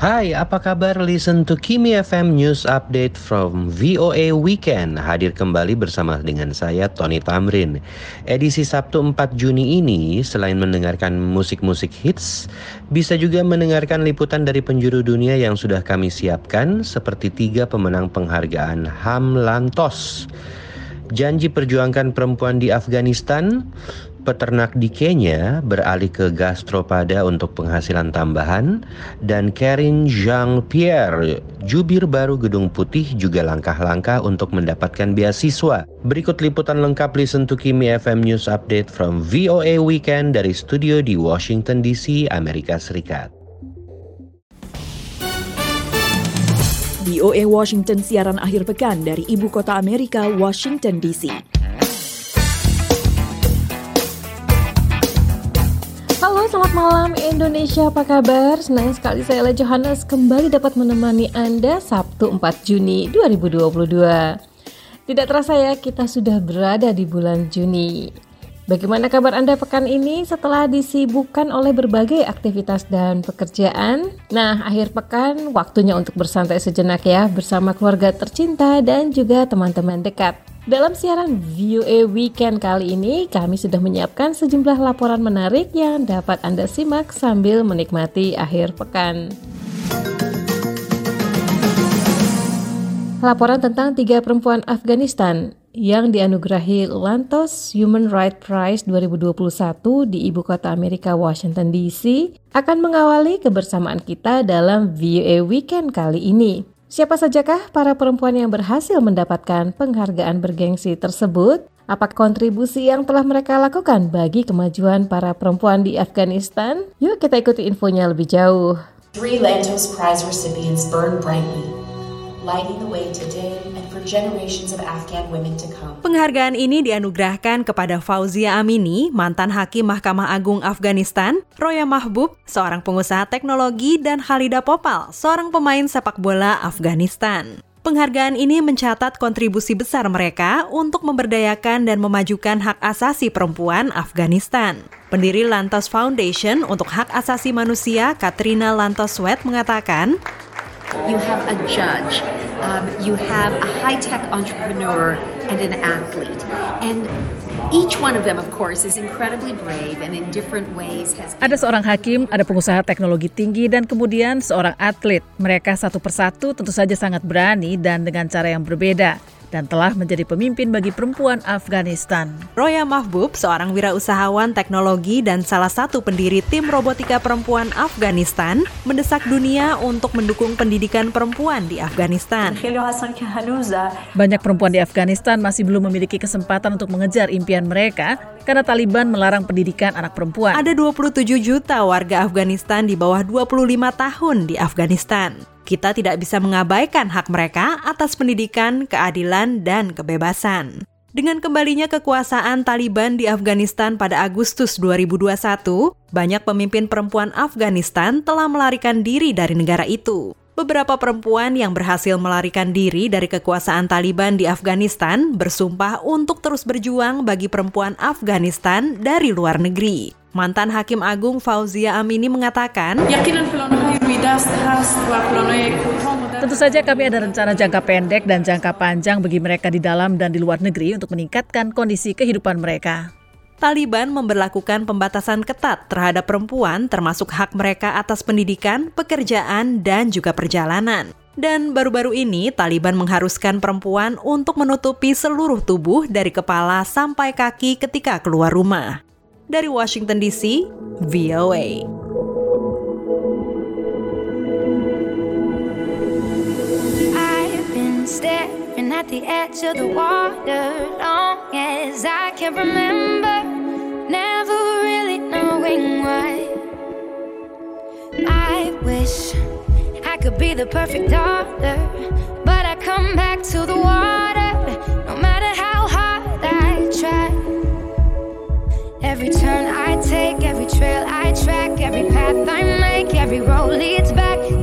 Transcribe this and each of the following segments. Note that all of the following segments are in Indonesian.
Hai, apa kabar? Listen to Kimi FM News Update from VOA Weekend. Hadir kembali bersama dengan saya Tony Tamrin. Edisi Sabtu 4 Juni ini selain mendengarkan musik-musik hits, bisa juga mendengarkan liputan dari penjuru dunia yang sudah kami siapkan seperti tiga pemenang penghargaan HAM Lantos. Janji perjuangkan perempuan di Afghanistan, peternak di Kenya beralih ke gastropada untuk penghasilan tambahan dan Karin Jean-Pierre, jubir baru Gedung Putih juga langkah-langkah untuk mendapatkan beasiswa. Berikut liputan lengkap Listen to Kimi FM News Update from VOA Weekend dari studio di Washington DC, Amerika Serikat. VOA Washington siaran akhir pekan dari ibu kota Amerika, Washington DC. Selamat malam Indonesia, apa kabar? Senang sekali saya Le Johannes kembali dapat menemani Anda Sabtu 4 Juni 2022. Tidak terasa ya, kita sudah berada di bulan Juni. Bagaimana kabar Anda pekan ini setelah disibukkan oleh berbagai aktivitas dan pekerjaan? Nah, akhir pekan waktunya untuk bersantai sejenak ya bersama keluarga tercinta dan juga teman-teman dekat. Dalam siaran VOA Weekend kali ini, kami sudah menyiapkan sejumlah laporan menarik yang dapat Anda simak sambil menikmati akhir pekan. Laporan tentang tiga perempuan Afghanistan yang dianugerahi Lantos Human Rights Prize 2021 di ibu kota Amerika Washington DC akan mengawali kebersamaan kita dalam VOA Weekend kali ini. Siapa sajakah para perempuan yang berhasil mendapatkan penghargaan bergengsi tersebut? Apa kontribusi yang telah mereka lakukan bagi kemajuan para perempuan di Afghanistan? Yuk kita ikuti infonya lebih jauh. Three Lantos Prize recipients burn brightly, Penghargaan ini dianugerahkan kepada Fauzia Amini, mantan hakim Mahkamah Agung Afghanistan, Roya Mahbub, seorang pengusaha teknologi, dan Halida Popal, seorang pemain sepak bola Afghanistan. Penghargaan ini mencatat kontribusi besar mereka untuk memberdayakan dan memajukan hak asasi perempuan Afghanistan. Pendiri Lantos Foundation untuk Hak Asasi Manusia, Katrina Lantos Sweat mengatakan, you have a judge, um, you have a high-tech entrepreneur, and an athlete. And each one of them, of course, is incredibly brave and in different ways has... Ada seorang hakim, ada pengusaha teknologi tinggi, dan kemudian seorang atlet. Mereka satu persatu tentu saja sangat berani dan dengan cara yang berbeda dan telah menjadi pemimpin bagi perempuan Afghanistan. Roya Mahbub, seorang wirausahawan teknologi dan salah satu pendiri tim robotika perempuan Afghanistan, mendesak dunia untuk mendukung pendidikan perempuan di Afghanistan. Banyak perempuan di Afghanistan masih belum memiliki kesempatan untuk mengejar impian mereka karena Taliban melarang pendidikan anak perempuan. Ada 27 juta warga Afghanistan di bawah 25 tahun di Afghanistan. Kita tidak bisa mengabaikan hak mereka atas pendidikan, keadilan, dan kebebasan. Dengan kembalinya kekuasaan Taliban di Afghanistan pada Agustus 2021, banyak pemimpin perempuan Afghanistan telah melarikan diri dari negara itu. Beberapa perempuan yang berhasil melarikan diri dari kekuasaan Taliban di Afghanistan bersumpah untuk terus berjuang bagi perempuan Afghanistan dari luar negeri. Mantan Hakim Agung Fauzia Amini mengatakan, Tentu saja kami ada rencana jangka pendek dan jangka panjang bagi mereka di dalam dan di luar negeri untuk meningkatkan kondisi kehidupan mereka. Taliban memberlakukan pembatasan ketat terhadap perempuan termasuk hak mereka atas pendidikan, pekerjaan, dan juga perjalanan. Dan baru-baru ini Taliban mengharuskan perempuan untuk menutupi seluruh tubuh dari kepala sampai kaki ketika keluar rumah. Dari Washington DC, VOA. staring at the edge of the water long as I can remember, never really knowing why. I wish I could be the perfect daughter, but I come back to the water no matter how hard I try. Every turn I take, every trail I track, every path I make, every road leads back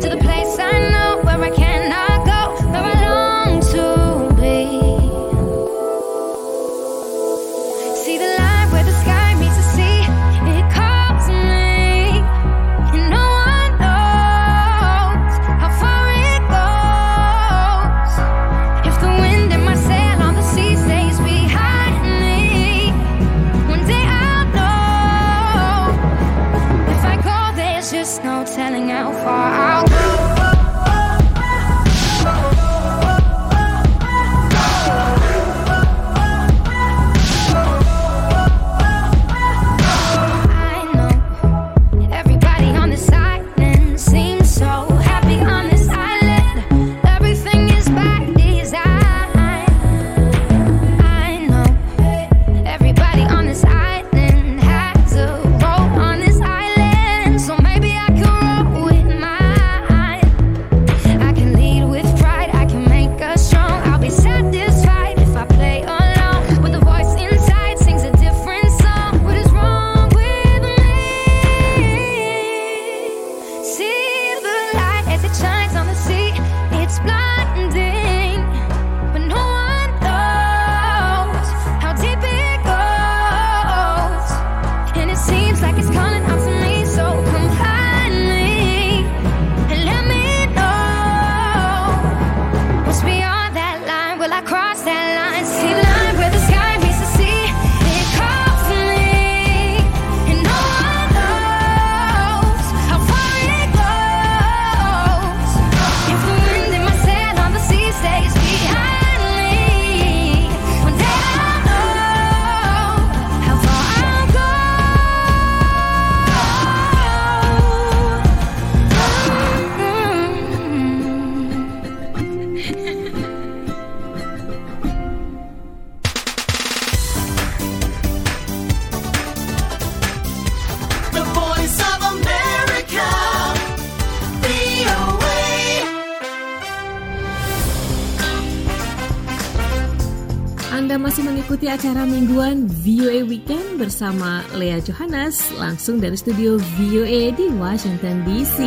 mengikuti acara mingguan VOA Weekend bersama Lea Johannes langsung dari studio VOA di Washington DC.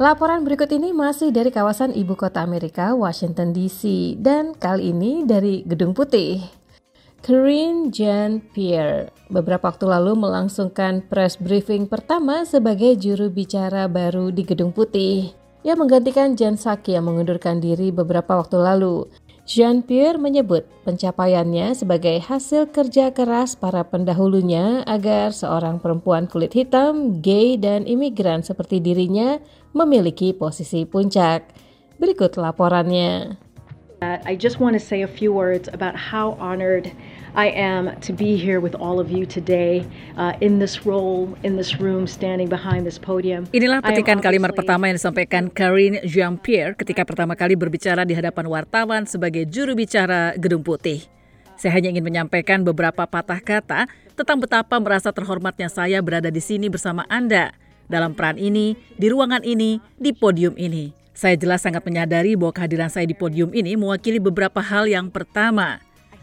Laporan berikut ini masih dari kawasan ibu kota Amerika, Washington DC, dan kali ini dari Gedung Putih. Karine Jean-Pierre beberapa waktu lalu melangsungkan press briefing pertama sebagai juru bicara baru di Gedung Putih yang menggantikan Jen Psaki yang mengundurkan diri beberapa waktu lalu. Jean-Pierre menyebut pencapaiannya sebagai hasil kerja keras para pendahulunya agar seorang perempuan kulit hitam, gay, dan imigran seperti dirinya memiliki posisi puncak. Berikut laporannya. Uh, I just want to say a few words about how honored I am to be here with all of you today uh, in this role, in this room, standing behind this podium. Inilah petikan kalimat pertama yang disampaikan Karine Jean-Pierre ketika pertama kali berbicara di hadapan wartawan sebagai juru bicara Gedung Putih. Saya hanya ingin menyampaikan beberapa patah kata tentang betapa merasa terhormatnya saya berada di sini bersama Anda dalam peran ini, di ruangan ini, di podium ini. Saya jelas sangat menyadari bahwa kehadiran saya di podium ini mewakili beberapa hal yang pertama.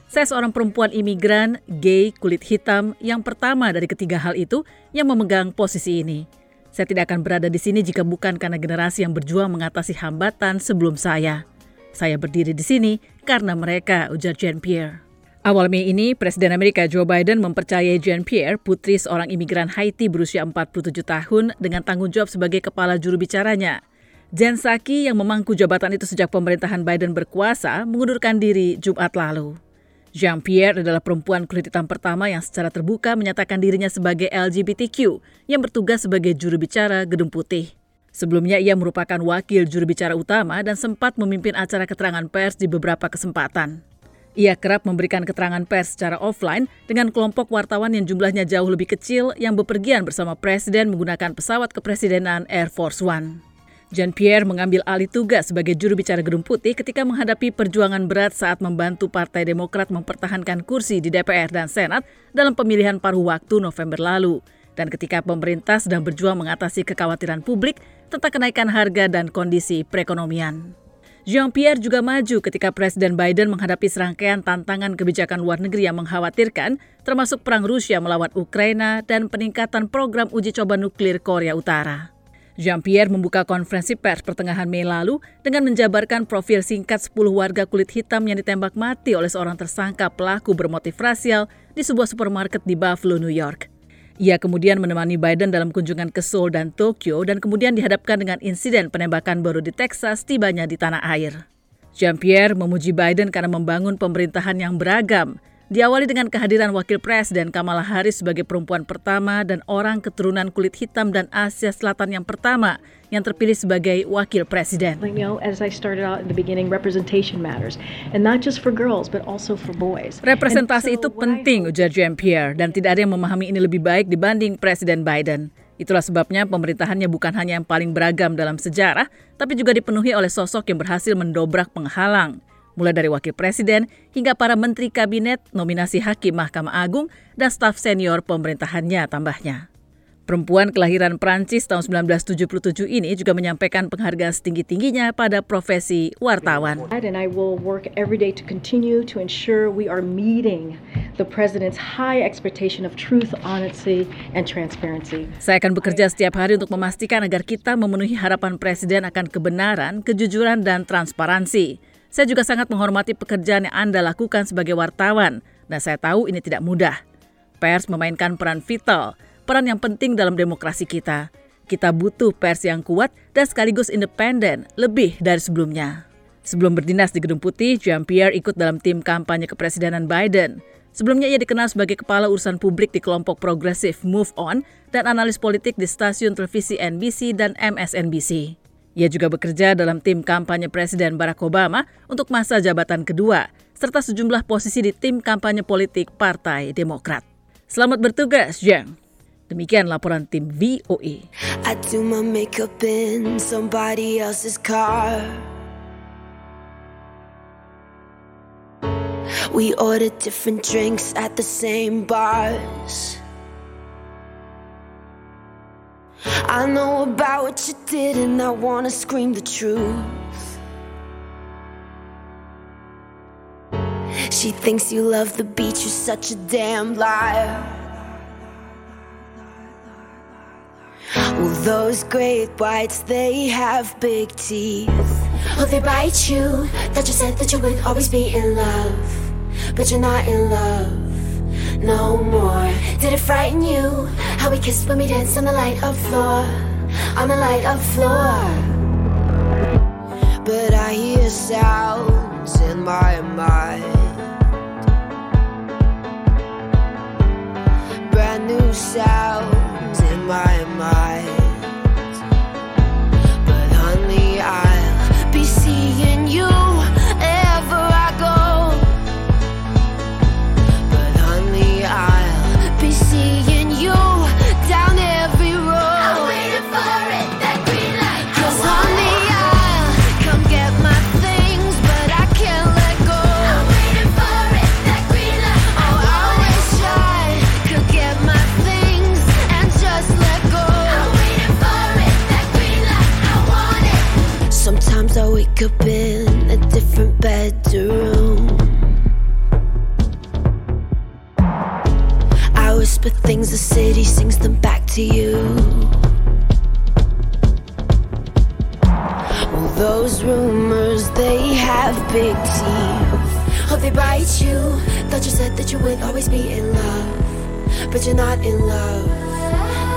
Saya seorang perempuan imigran, gay, kulit hitam yang pertama dari ketiga hal itu yang memegang posisi ini. Saya tidak akan berada di sini jika bukan karena generasi yang berjuang mengatasi hambatan sebelum saya. Saya berdiri di sini karena mereka, ujar Jean-Pierre. Awal Mei ini, Presiden Amerika Joe Biden mempercayai Jean-Pierre, putri seorang imigran Haiti berusia 47 tahun, dengan tanggung jawab sebagai kepala juru bicaranya. Jen Psaki yang memangku jabatan itu sejak pemerintahan Biden berkuasa mengundurkan diri Jumat lalu. Jean-Pierre adalah perempuan kulit hitam pertama yang secara terbuka menyatakan dirinya sebagai LGBTQ yang bertugas sebagai juru bicara Gedung Putih. Sebelumnya ia merupakan wakil juru bicara utama dan sempat memimpin acara keterangan pers di beberapa kesempatan. Ia kerap memberikan keterangan pers secara offline dengan kelompok wartawan yang jumlahnya jauh lebih kecil yang bepergian bersama presiden menggunakan pesawat kepresidenan Air Force One. Jean-Pierre mengambil alih tugas sebagai juru bicara Gedung Putih ketika menghadapi perjuangan berat saat membantu Partai Demokrat mempertahankan kursi di DPR dan Senat dalam pemilihan paruh waktu November lalu. Dan ketika pemerintah sedang berjuang mengatasi kekhawatiran publik tentang kenaikan harga dan kondisi perekonomian. Jean-Pierre juga maju ketika Presiden Biden menghadapi serangkaian tantangan kebijakan luar negeri yang mengkhawatirkan, termasuk perang Rusia melawan Ukraina dan peningkatan program uji coba nuklir Korea Utara. Jean-Pierre membuka konferensi pers pertengahan Mei lalu dengan menjabarkan profil singkat 10 warga kulit hitam yang ditembak mati oleh seorang tersangka pelaku bermotif rasial di sebuah supermarket di Buffalo, New York. Ia kemudian menemani Biden dalam kunjungan ke Seoul dan Tokyo dan kemudian dihadapkan dengan insiden penembakan baru di Texas tibanya di tanah air. Jean-Pierre memuji Biden karena membangun pemerintahan yang beragam, Diawali dengan kehadiran Wakil Presiden Kamala Harris sebagai perempuan pertama dan orang keturunan kulit hitam dan Asia Selatan yang pertama yang terpilih sebagai Wakil Presiden. Like, you know, as I started out in the beginning, representation matters, and not just for girls, but also for boys. Representasi itu penting, ujar Jean Pierre, dan tidak ada yang memahami ini lebih baik dibanding Presiden Biden. Itulah sebabnya pemerintahannya bukan hanya yang paling beragam dalam sejarah, tapi juga dipenuhi oleh sosok yang berhasil mendobrak penghalang. Mulai dari wakil presiden hingga para menteri kabinet, nominasi hakim Mahkamah Agung, dan staf senior pemerintahannya tambahnya. Perempuan kelahiran Prancis tahun 1977 ini juga menyampaikan penghargaan setinggi-tingginya pada profesi wartawan. And I will work every day to continue to ensure we are meeting the president's high expectation of truth, honesty, and transparency. Saya akan bekerja setiap hari untuk memastikan agar kita memenuhi harapan Presiden akan kebenaran, kejujuran, dan transparansi. Saya juga sangat menghormati pekerjaan yang Anda lakukan sebagai wartawan, dan saya tahu ini tidak mudah. Pers memainkan peran vital, peran yang penting dalam demokrasi kita. Kita butuh pers yang kuat dan sekaligus independen, lebih dari sebelumnya. Sebelum berdinas di Gedung Putih, Jean-Pierre ikut dalam tim kampanye kepresidenan Biden. Sebelumnya ia dikenal sebagai kepala urusan publik di kelompok progresif Move On dan analis politik di stasiun televisi NBC dan MSNBC. Ia juga bekerja dalam tim kampanye Presiden Barack Obama untuk masa jabatan kedua, serta sejumlah posisi di tim kampanye politik Partai Demokrat. Selamat bertugas, Jean. Demikian laporan tim E. VOA. I do my makeup in somebody else's car. We order different drinks at the same bars. I know about what you did, and I wanna scream the truth. She thinks you love the beach, you're such a damn liar. Well, those great whites, they have big teeth. Oh, they bite you. That you said that you would always be in love. But you're not in love no more. Did it frighten you? How we kissed when we danced on the light of floor. On the light of floor. Those rumors, they have big teeth. Oh, they bite you. Thought you said that you would always be in love. But you're not in love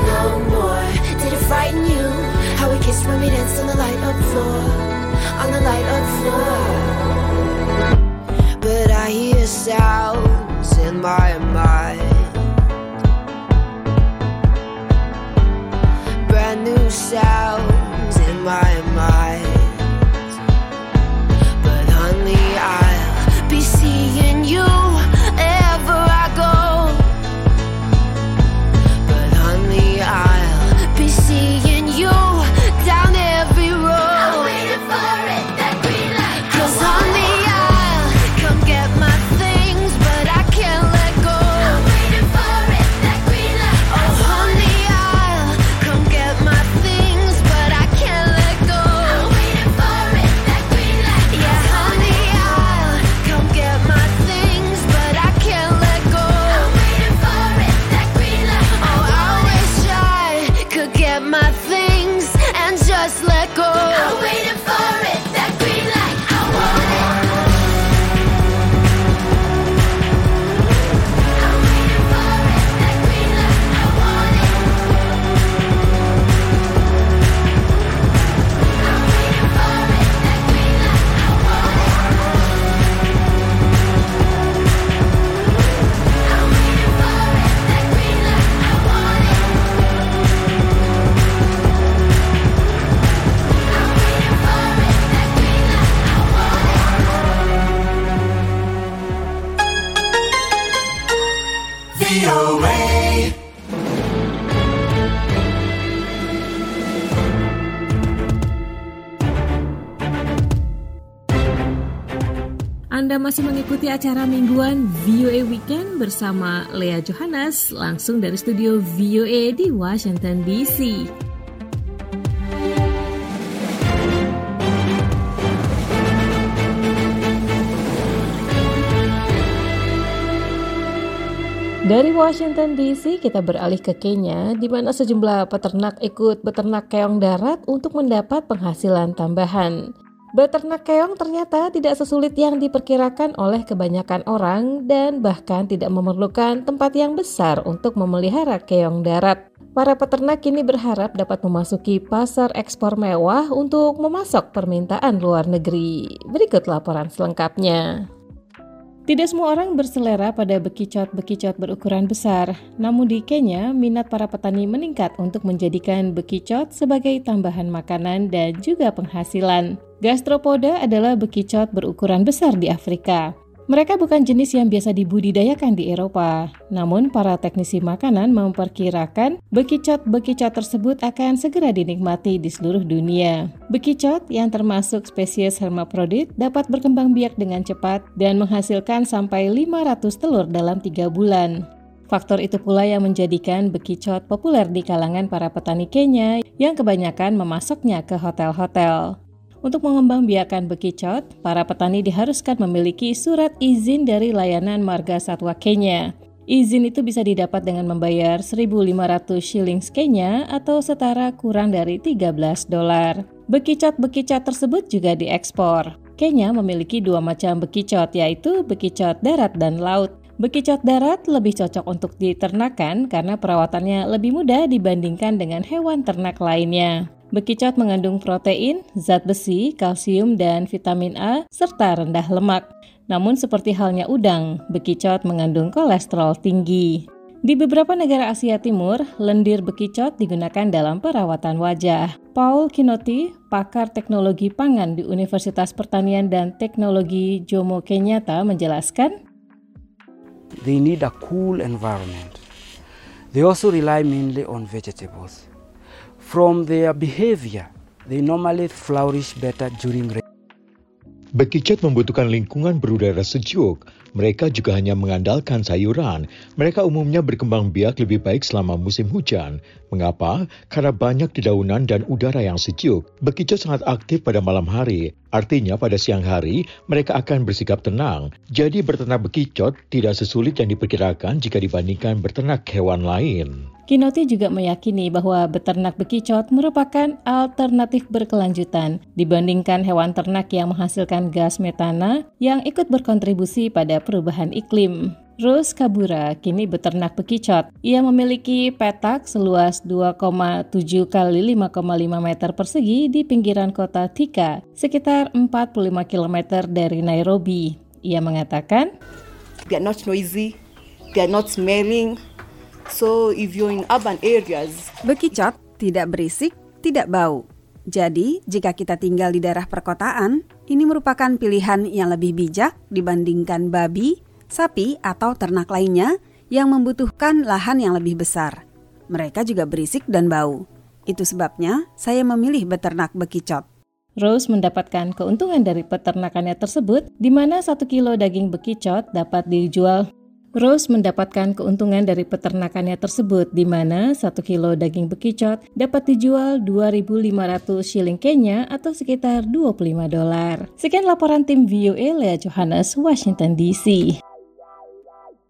no more. Did it frighten you? How we kissed when we danced on the light up floor. On the light up floor. But I hear sounds in my mind. Anda masih mengikuti acara mingguan VOA Weekend bersama Lea Johannes langsung dari studio VOA di Washington DC. Dari Washington DC kita beralih ke Kenya di mana sejumlah peternak ikut beternak keong darat untuk mendapat penghasilan tambahan. Beternak keong ternyata tidak sesulit yang diperkirakan oleh kebanyakan orang dan bahkan tidak memerlukan tempat yang besar untuk memelihara keong darat. Para peternak kini berharap dapat memasuki pasar ekspor mewah untuk memasok permintaan luar negeri. Berikut laporan selengkapnya. Tidak semua orang berselera pada bekicot-bekicot berukuran besar. Namun di Kenya, minat para petani meningkat untuk menjadikan bekicot sebagai tambahan makanan dan juga penghasilan. Gastropoda adalah bekicot berukuran besar di Afrika. Mereka bukan jenis yang biasa dibudidayakan di Eropa. Namun para teknisi makanan memperkirakan bekicot-bekicot tersebut akan segera dinikmati di seluruh dunia. Bekicot yang termasuk spesies hermaprodit dapat berkembang biak dengan cepat dan menghasilkan sampai 500 telur dalam 3 bulan. Faktor itu pula yang menjadikan bekicot populer di kalangan para petani Kenya yang kebanyakan memasoknya ke hotel-hotel. Untuk mengembangbiakan bekicot, para petani diharuskan memiliki surat izin dari layanan marga satwa Kenya. Izin itu bisa didapat dengan membayar 1.500 shillings Kenya atau setara kurang dari 13 dolar. Bekicot-bekicot tersebut juga diekspor. Kenya memiliki dua macam bekicot yaitu bekicot darat dan laut. Bekicot darat lebih cocok untuk diternakan karena perawatannya lebih mudah dibandingkan dengan hewan ternak lainnya. Bekicot mengandung protein, zat besi, kalsium, dan vitamin A, serta rendah lemak. Namun seperti halnya udang, bekicot mengandung kolesterol tinggi. Di beberapa negara Asia Timur, lendir bekicot digunakan dalam perawatan wajah. Paul Kinoti, pakar teknologi pangan di Universitas Pertanian dan Teknologi Jomo Kenyatta menjelaskan, They need a cool environment. They also rely mainly on vegetables. From their behavior, they normally flourish better during rain. Bekicot membutuhkan lingkungan berudara sejuk. Mereka juga hanya mengandalkan sayuran. Mereka umumnya berkembang biak lebih baik selama musim hujan. Mengapa? Karena banyak dedaunan dan udara yang sejuk. Bekicot sangat aktif pada malam hari. Artinya pada siang hari, mereka akan bersikap tenang. Jadi berternak bekicot tidak sesulit yang diperkirakan jika dibandingkan berternak hewan lain. Kinoti juga meyakini bahwa beternak bekicot merupakan alternatif berkelanjutan dibandingkan hewan ternak yang menghasilkan gas metana yang ikut berkontribusi pada perubahan iklim. Rose Kabura kini beternak bekicot. Ia memiliki petak seluas 2,7 kali 5,5 meter persegi di pinggiran kota Thika, sekitar 45 km dari Nairobi. Ia mengatakan, They are not noisy, they are not smelling. So if you're in urban areas, Bekicot tidak berisik, tidak bau. Jadi, jika kita tinggal di daerah perkotaan, ini merupakan pilihan yang lebih bijak dibandingkan babi, sapi, atau ternak lainnya yang membutuhkan lahan yang lebih besar. Mereka juga berisik dan bau. Itu sebabnya saya memilih beternak bekicot. Rose mendapatkan keuntungan dari peternakannya tersebut, di mana satu kilo daging bekicot dapat dijual Rose mendapatkan keuntungan dari peternakannya tersebut di mana 1 kilo daging bekicot dapat dijual 2.500 shilling Kenya atau sekitar 25 dolar. Sekian laporan tim VOA Lea Johannes, Washington DC.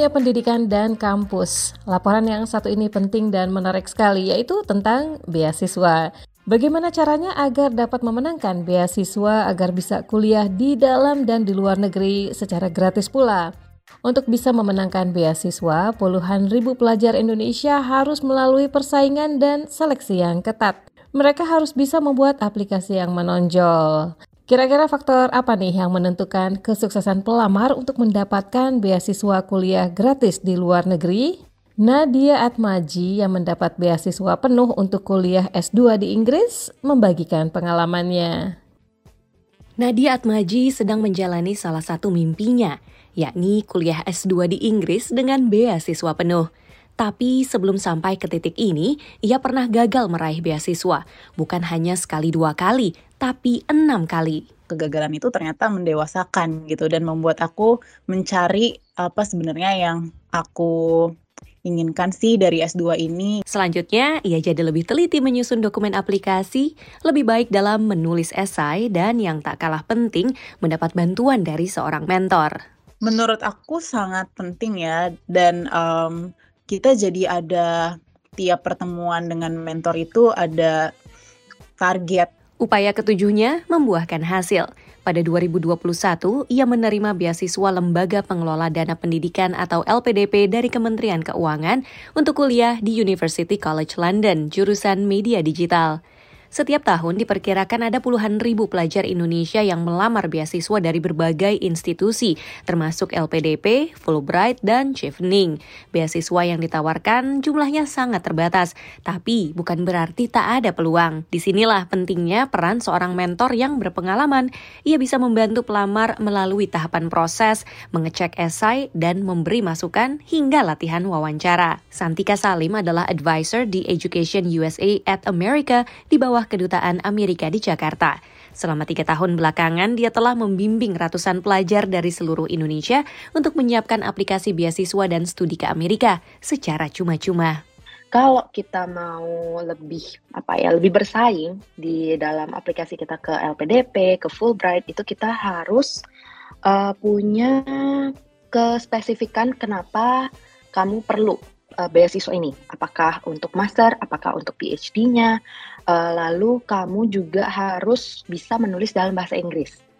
Dunia pendidikan dan kampus, laporan yang satu ini penting dan menarik sekali, yaitu tentang beasiswa. Bagaimana caranya agar dapat memenangkan beasiswa agar bisa kuliah di dalam dan di luar negeri secara gratis pula? Untuk bisa memenangkan beasiswa, puluhan ribu pelajar Indonesia harus melalui persaingan dan seleksi yang ketat. Mereka harus bisa membuat aplikasi yang menonjol. Kira-kira faktor apa nih yang menentukan kesuksesan pelamar untuk mendapatkan beasiswa kuliah gratis di luar negeri? Nadia Atmaji yang mendapat beasiswa penuh untuk kuliah S2 di Inggris membagikan pengalamannya. Nadia Atmaji sedang menjalani salah satu mimpinya, yakni kuliah S2 di Inggris dengan beasiswa penuh. Tapi sebelum sampai ke titik ini, ia pernah gagal meraih beasiswa, bukan hanya sekali dua kali, tapi enam kali. Kegagalan itu ternyata mendewasakan gitu dan membuat aku mencari apa sebenarnya yang aku inginkan sih dari S2 ini. Selanjutnya, ia jadi lebih teliti menyusun dokumen aplikasi, lebih baik dalam menulis esai, dan yang tak kalah penting, mendapat bantuan dari seorang mentor. Menurut aku sangat penting ya, dan um, kita jadi ada tiap pertemuan dengan mentor itu ada target Upaya ketujuhnya membuahkan hasil. Pada 2021, ia menerima beasiswa Lembaga Pengelola Dana Pendidikan atau LPDP dari Kementerian Keuangan untuk kuliah di University College London, jurusan Media Digital. Setiap tahun diperkirakan ada puluhan ribu pelajar Indonesia yang melamar beasiswa dari berbagai institusi, termasuk LPDP, Fulbright, dan Chevening. Beasiswa yang ditawarkan jumlahnya sangat terbatas, tapi bukan berarti tak ada peluang. Di sinilah pentingnya peran seorang mentor yang berpengalaman. Ia bisa membantu pelamar melalui tahapan proses, mengecek esai, dan memberi masukan hingga latihan wawancara. Santika Salim adalah advisor di Education USA at America di bawah bawah kedutaan Amerika di Jakarta. Selama tiga tahun belakangan, dia telah membimbing ratusan pelajar dari seluruh Indonesia untuk menyiapkan aplikasi beasiswa dan studi ke Amerika secara cuma-cuma. Kalau kita mau lebih apa ya lebih bersaing di dalam aplikasi kita ke LPDP, ke Fulbright itu kita harus uh, punya kespesifikan kenapa kamu perlu uh, beasiswa ini. Apakah untuk master, apakah untuk PhD-nya, uh, lalu kamu juga harus bisa menulis dalam bahasa Inggris.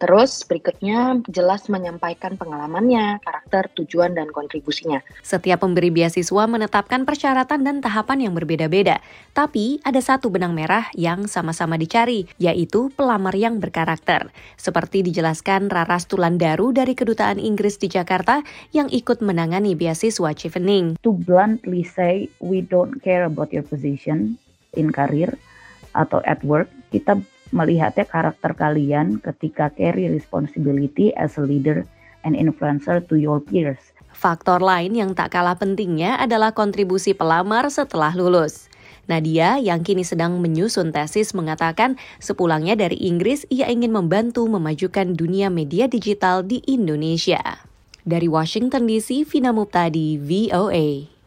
Terus berikutnya jelas menyampaikan pengalamannya, karakter, tujuan, dan kontribusinya. Setiap pemberi beasiswa menetapkan persyaratan dan tahapan yang berbeda-beda. Tapi ada satu benang merah yang sama-sama dicari, yaitu pelamar yang berkarakter. Seperti dijelaskan Raras Tulandaru dari Kedutaan Inggris di Jakarta yang ikut menangani beasiswa Chevening. To bluntly say, we don't care about your position in career atau at work, kita melihatnya karakter kalian ketika carry responsibility as a leader and influencer to your peers. Faktor lain yang tak kalah pentingnya adalah kontribusi pelamar setelah lulus. Nadia yang kini sedang menyusun tesis mengatakan sepulangnya dari Inggris ia ingin membantu memajukan dunia media digital di Indonesia. Dari Washington DC, Vina Muptadi, VOA.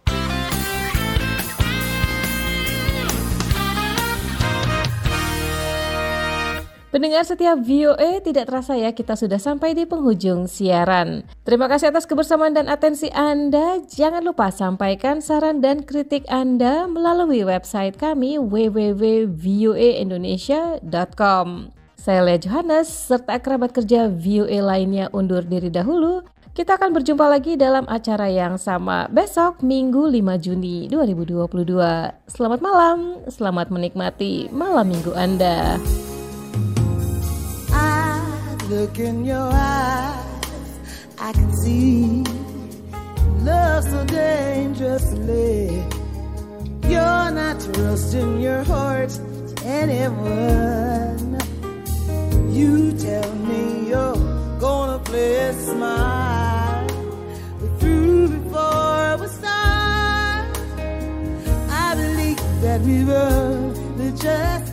Pendengar setiap VOA tidak terasa ya kita sudah sampai di penghujung siaran. Terima kasih atas kebersamaan dan atensi Anda. Jangan lupa sampaikan saran dan kritik Anda melalui website kami www.voaindonesia.com. Saya Lea Johannes serta kerabat kerja VOA lainnya undur diri dahulu. Kita akan berjumpa lagi dalam acara yang sama besok Minggu 5 Juni 2022. Selamat malam, selamat menikmati malam Minggu Anda. Look in your eyes, I can see love so dangerously. You're not trusting your heart to anyone. You tell me you're gonna play a smile. We're through before we start. I believe that we were just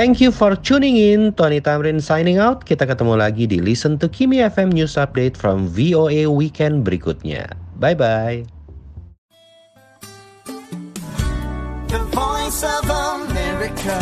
Thank you for tuning in. Tony Tamrin signing out. Kita ketemu lagi di Listen to Kimi FM News Update from VOA Weekend berikutnya. Bye-bye. The Voice of America.